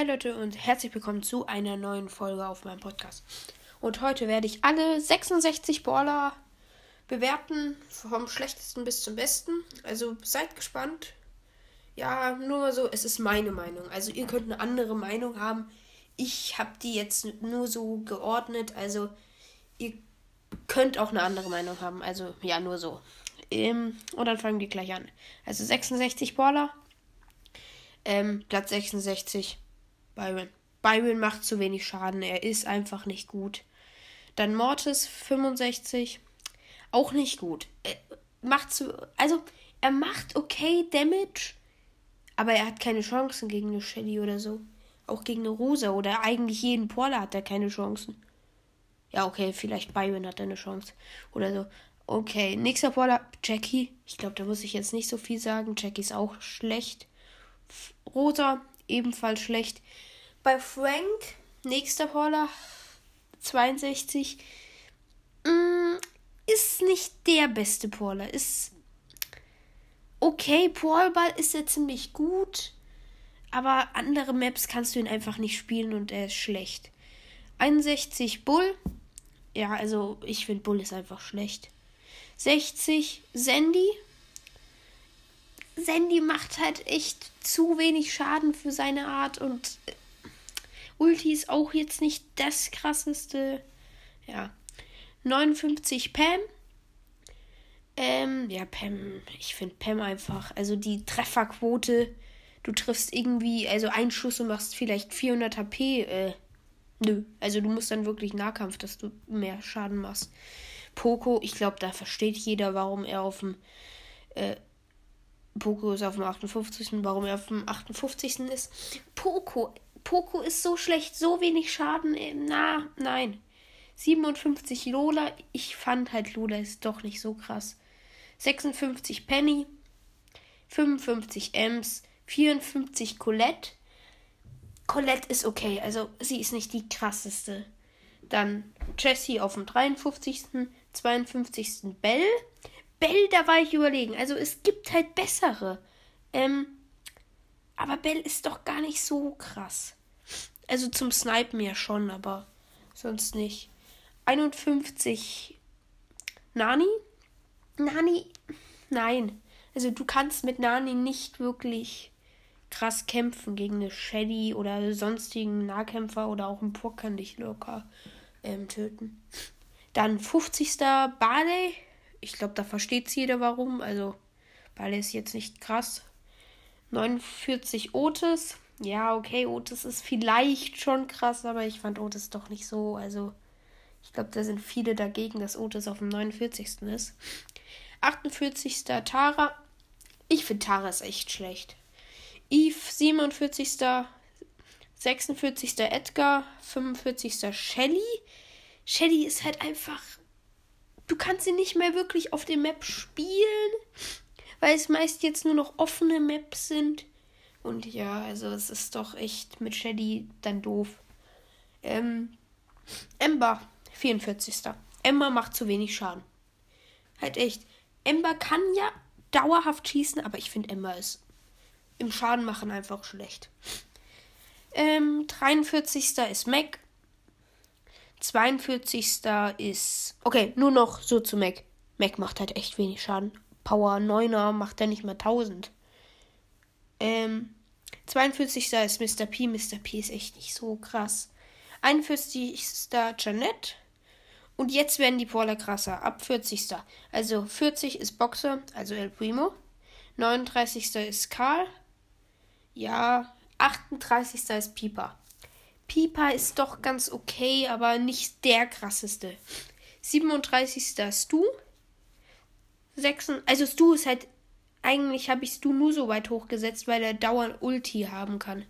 Hi Leute und herzlich willkommen zu einer neuen Folge auf meinem Podcast. Und heute werde ich alle 66 Baller bewerten, vom schlechtesten bis zum besten. Also seid gespannt. Ja, nur so, es ist meine Meinung. Also ihr könnt eine andere Meinung haben. Ich habe die jetzt nur so geordnet. Also ihr könnt auch eine andere Meinung haben. Also ja, nur so. Ähm, und dann fangen wir gleich an. Also 66 Baller. Ähm, Platz 66. Byron. Byron macht zu wenig Schaden. Er ist einfach nicht gut. Dann Mortis 65. Auch nicht gut. Er macht zu. Also, er macht okay Damage. Aber er hat keine Chancen gegen eine Shelly oder so. Auch gegen eine Rosa oder eigentlich jeden Porler hat er keine Chancen. Ja, okay, vielleicht Byron hat eine Chance. Oder so. Okay, nächster Porler, Jackie. Ich glaube, da muss ich jetzt nicht so viel sagen. Jackie ist auch schlecht. Rosa, ebenfalls schlecht. Bei Frank, nächster Porler, 62. Mm, ist nicht der beste Porler. Ist okay. Brawlball ist er ziemlich gut. Aber andere Maps kannst du ihn einfach nicht spielen und er ist schlecht. 61 Bull. Ja, also ich finde Bull ist einfach schlecht. 60 Sandy. Sandy macht halt echt zu wenig Schaden für seine Art und Ulti ist auch jetzt nicht das krasseste. Ja. 59 Pam. Ähm, ja, Pam, ich finde Pam einfach, also die Trefferquote, du triffst irgendwie, also einen Schuss und machst vielleicht 400 HP, äh, nö. Also du musst dann wirklich Nahkampf, dass du mehr Schaden machst. Poco, ich glaube, da versteht jeder, warum er auf dem, äh, Poco ist auf dem 58. Warum er auf dem 58. ist. Poco. Poco ist so schlecht, so wenig Schaden. Äh, na, nein. 57 Lola. Ich fand halt Lola ist doch nicht so krass. 56 Penny. 55 Ems. 54 Colette. Colette ist okay, also sie ist nicht die krasseste. Dann Jessie auf dem 53. 52. Bell. Bell, da war ich überlegen. Also es gibt halt bessere. Ähm, aber Bell ist doch gar nicht so krass. Also zum Snipen ja schon, aber sonst nicht. 51 Nani? Nani? Nein. Also du kannst mit Nani nicht wirklich krass kämpfen gegen eine Shelly oder sonstigen Nahkämpfer oder auch ein Puck kann dich locker ähm, töten. Dann 50. Barley ich glaube, da versteht jeder warum. Also, weil ist jetzt nicht krass. 49 Otis. Ja, okay, Otis ist vielleicht schon krass, aber ich fand Otis doch nicht so. Also, ich glaube, da sind viele dagegen, dass Otis auf dem 49. ist. 48. Tara. Ich finde Tara ist echt schlecht. Eve 47. 46. Edgar. 45. Shelly. Shelly ist halt einfach du kannst sie nicht mehr wirklich auf der Map spielen, weil es meist jetzt nur noch offene Maps sind. Und ja, also es ist doch echt mit Shady dann doof. Ähm, Ember, 44. Ember macht zu wenig Schaden. Halt echt. Ember kann ja dauerhaft schießen, aber ich finde Ember ist im Schaden machen einfach schlecht. Ähm, 43. ist Mac. 42. ist. Okay, nur noch so zu Mac. Mac macht halt echt wenig Schaden. Power 9er macht er nicht mehr 1000. Ähm, 42. ist Mr. P. Mr. P ist echt nicht so krass. 41. ist Janet. Und jetzt werden die Brawler krasser. Ab 40. Also 40 ist Boxer, also El Primo. 39. ist Karl. Ja, 38. ist Pieper. Piper ist doch ganz okay, aber nicht der krasseste. 37. Stu. 6, also Stu ist halt. Eigentlich habe ich Stu nur so weit hochgesetzt, weil er dauernd Ulti haben kann.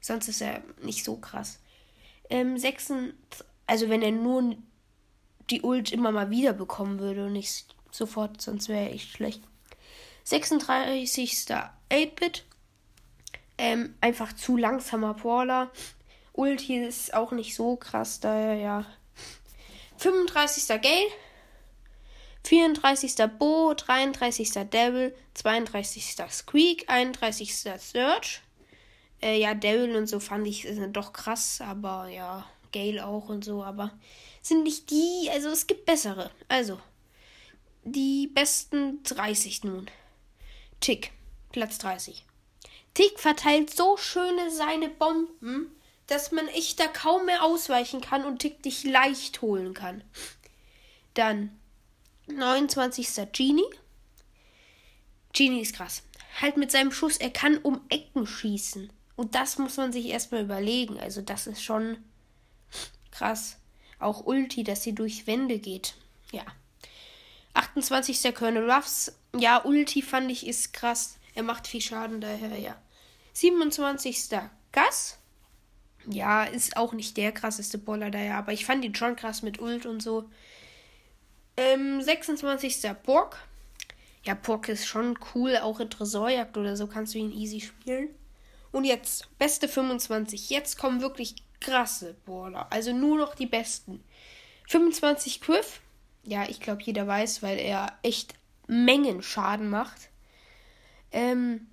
Sonst ist er nicht so krass. Ähm, 6, also wenn er nur die Ult immer mal wieder bekommen würde und nicht sofort, sonst wäre echt schlecht. 36. 8-Bit. Ähm, einfach zu langsamer Brawler. Ulti ist auch nicht so krass, daher ja. 35. Gale. 34. Bo, 33. Devil, 32. Squeak, 31. Search, Äh, ja, Daryl und so fand ich sind doch krass, aber ja, Gale auch und so, aber sind nicht die, also es gibt bessere. Also, die besten 30 nun. Tick, Platz 30. Tick verteilt so schöne seine Bomben, dass man echt da kaum mehr ausweichen kann und Tick dich leicht holen kann. Dann 29. Genie. Genie ist krass. Halt mit seinem Schuss, er kann um Ecken schießen. Und das muss man sich erstmal überlegen. Also, das ist schon krass. Auch Ulti, dass sie durch Wände geht. Ja. 28. Colonel Ruffs. Ja, Ulti fand ich ist krass. Er macht viel Schaden daher, ja. 27. Gas. Ja, ist auch nicht der krasseste Baller daher, aber ich fand ihn schon krass mit Ult und so. Ähm, 26. Pork. Ja, Pork ist schon cool, auch in Tresorjagd oder so kannst du ihn easy spielen. Und jetzt, beste 25. Jetzt kommen wirklich krasse Baller. Also nur noch die besten. 25 Quiff. Ja, ich glaube, jeder weiß, weil er echt Mengen Schaden macht. Ähm,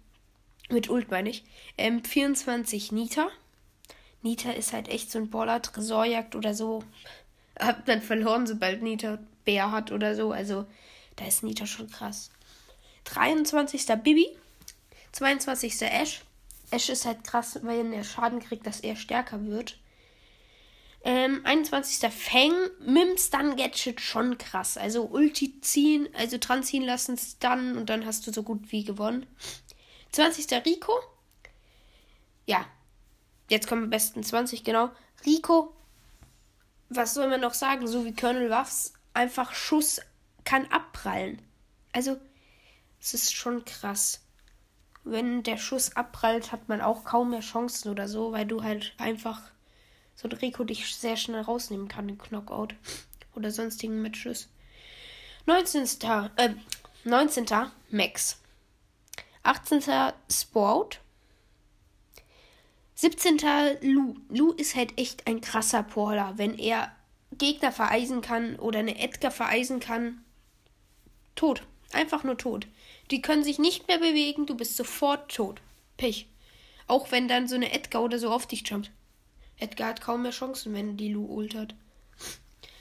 mit Ult meine ich. Ähm, 24 Nita. Nita ist halt echt so ein Baller, Tresorjagd oder so. Hab dann verloren, sobald Nita Bär hat oder so. Also, da ist Nita schon krass. 23. Bibi. 22. Ash. Ash ist halt krass, weil er Schaden kriegt, dass er stärker wird. Ähm, 21. Fang. Mit Stun Gadget schon krass. Also Ulti ziehen, also dran ziehen lassen, Stun und dann hast du so gut wie gewonnen. 20. Rico. Ja. Jetzt kommen am besten 20, genau. Rico. Was soll man noch sagen? So wie Colonel Waffs. Einfach Schuss kann abprallen. Also, es ist schon krass wenn der Schuss abprallt, hat man auch kaum mehr Chancen oder so, weil du halt einfach so ein Rico dich sehr schnell rausnehmen kann, den Knockout oder sonstigen Matches. 19. Äh, 19. Max. 18. Sport. 17. Lu. Lu ist halt echt ein krasser Porler. Wenn er Gegner vereisen kann oder eine Edgar vereisen kann, tot. Einfach nur tot. Die können sich nicht mehr bewegen, du bist sofort tot. Pech. Auch wenn dann so eine Edgar oder so auf dich jumpt. Edgar hat kaum mehr Chancen, wenn die Lu ult hat.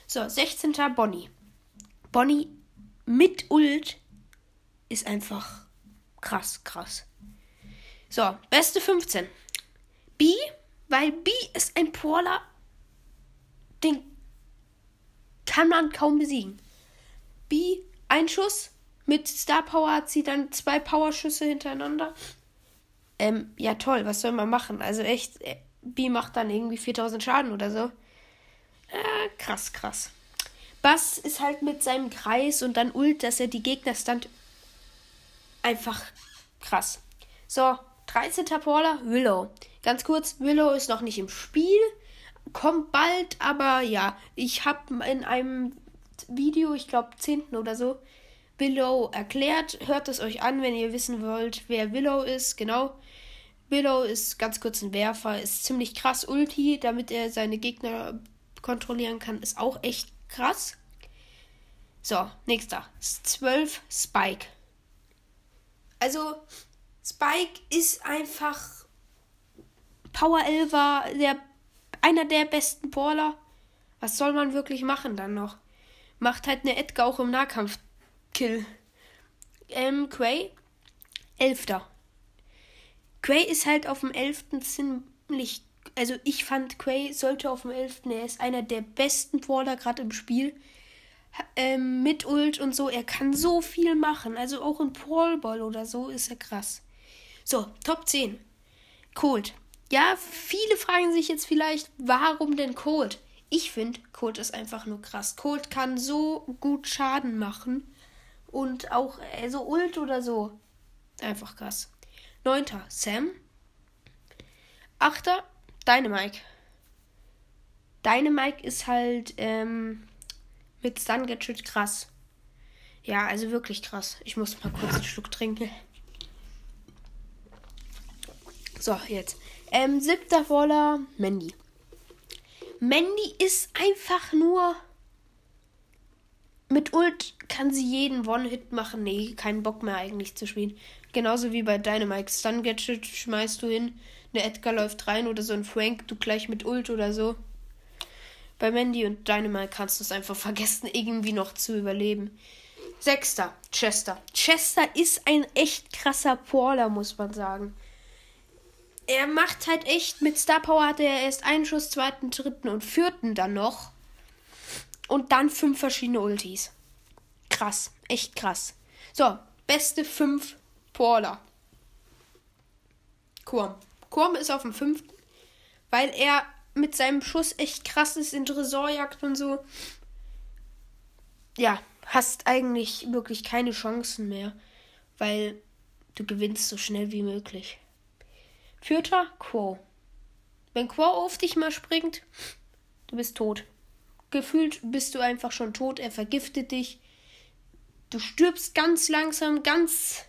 So, 16. Bonnie. Bonnie mit Ult ist einfach krass, krass. So, beste 15. B, weil B ist ein Porler, den kann man kaum besiegen. B, ein Schuss, mit Star Power hat sie dann zwei Powerschüsse hintereinander. Ähm, ja, toll, was soll man machen? Also echt, äh, B macht dann irgendwie 4000 Schaden oder so. Äh, krass, krass. Bass ist halt mit seinem Kreis und dann Ult, dass er die Gegner stand. Einfach krass. So, 13. Paula, Willow. Ganz kurz, Willow ist noch nicht im Spiel. Kommt bald, aber ja, ich habe in einem Video, ich glaube 10. oder so, Willow erklärt. Hört es euch an, wenn ihr wissen wollt, wer Willow ist. Genau. Willow ist ganz kurz ein Werfer, ist ziemlich krass Ulti, damit er seine Gegner kontrollieren kann, ist auch echt krass. So, nächster. 12 Spike. Also, Spike ist einfach Power Elver, der, einer der besten Brawler. Was soll man wirklich machen dann noch? Macht halt eine Edgar auch im Nahkampf Kill. Ähm, Quay, Elfter. Quay ist halt auf dem Elften ziemlich. Also ich fand, Quay sollte auf dem Elften. Er ist einer der besten Brawler gerade im Spiel. Ähm, mit Ult und so. Er kann so viel machen. Also auch in Brawlball oder so ist er krass. So, Top 10. Cold. Ja, viele fragen sich jetzt vielleicht, warum denn Cold? Ich finde, Cold ist einfach nur krass. Cold kann so gut Schaden machen. Und auch äh, so Ult oder so. Einfach krass. Neunter, Sam. Achter, Dynamike. Dynamike ist halt ähm, mit Stun Gadget krass. Ja, also wirklich krass. Ich muss mal kurz einen Schluck trinken. So, jetzt. Ähm, siebter Voller, Mandy. Mandy ist einfach nur Mit Ult kann sie jeden One-Hit machen. Nee, keinen Bock mehr eigentlich zu spielen. Genauso wie bei Dynamite. Stun Gadget schmeißt du hin. Eine Edgar läuft rein oder so ein Frank, du gleich mit Ult oder so. Bei Mandy und Dynamite kannst du es einfach vergessen, irgendwie noch zu überleben. Sechster, Chester. Chester ist ein echt krasser Porler, muss man sagen. Er macht halt echt, mit Star Power hatte er erst einen Schuss, zweiten, dritten und vierten dann noch. Und dann fünf verschiedene Ultis. Krass, echt krass. So, beste fünf Porler. Kurm. Kurm ist auf dem fünften, weil er mit seinem Schuss echt krass ist in Tresorjagd und so. Ja, hast eigentlich wirklich keine Chancen mehr, weil du gewinnst so schnell wie möglich. Vierter, Quo. Wenn Quo auf dich mal springt, du bist tot. Gefühlt bist du einfach schon tot, er vergiftet dich. Du stirbst ganz langsam, ganz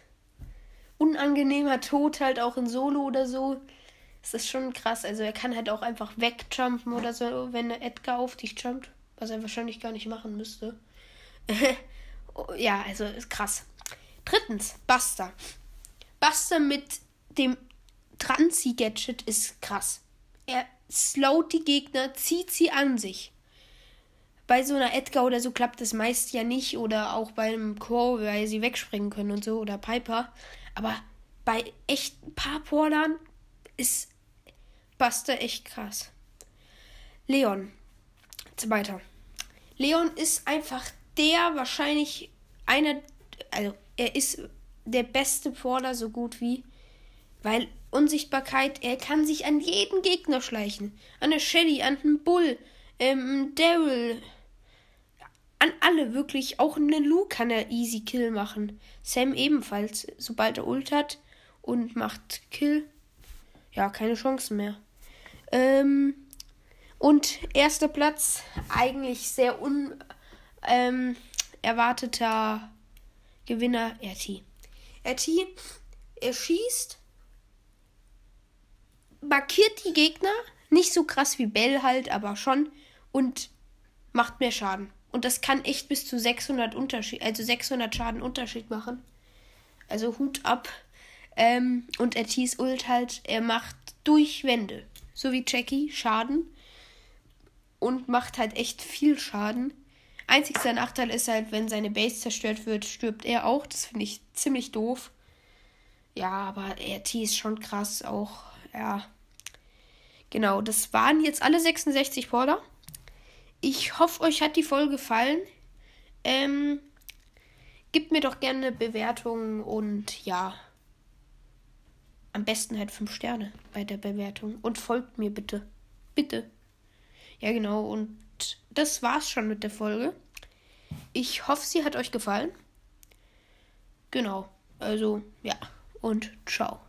unangenehmer Tod, halt auch in Solo oder so. Es ist schon krass. Also er kann halt auch einfach wegjumpen oder so, wenn Edgar auf dich jumpt. Was er wahrscheinlich gar nicht machen müsste. ja, also ist krass. Drittens, Buster. Buster mit dem Transi-Gadget ist krass. Er slowt die Gegner, zieht sie an sich. Bei so einer Edgar oder so klappt das meist ja nicht. Oder auch bei einem Crow, weil sie wegspringen können und so. Oder Piper. Aber bei echten Parporlern ist Buster echt krass. Leon. Zweiter. Leon ist einfach der wahrscheinlich einer, also er ist der beste Brawler so gut wie, weil Unsichtbarkeit, er kann sich an jeden Gegner schleichen. An der Shelly, an den Bull, ähm, Daryl, an alle wirklich. Auch einen Lu kann er easy Kill machen. Sam ebenfalls, sobald er Ult hat und macht Kill. Ja, keine Chancen mehr. Ähm, und erster Platz, eigentlich sehr unerwarteter ähm, Gewinner, RT. RT, er schießt, markiert die Gegner, nicht so krass wie Bell halt, aber schon, und macht mehr Schaden. Und das kann echt bis zu 600 Unterschied, also 600 Schaden Unterschied machen. Also Hut ab. Ähm, und RTs Ult halt, er macht durch Wände so wie Jackie, Schaden. Und macht halt echt viel Schaden. Einzigster Nachteil ist halt, wenn seine Base zerstört wird, stirbt er auch. Das finde ich ziemlich doof. Ja, aber RT ist schon krass auch. Ja. Genau, das waren jetzt alle 66 Border. Ich hoffe, euch hat die Folge gefallen. Ähm, gebt mir doch gerne eine Bewertung und ja. Am besten halt 5 Sterne bei der Bewertung. Und folgt mir bitte. Bitte. Ja, genau. Und das war's schon mit der Folge. Ich hoffe, sie hat euch gefallen. Genau. Also, ja. Und ciao.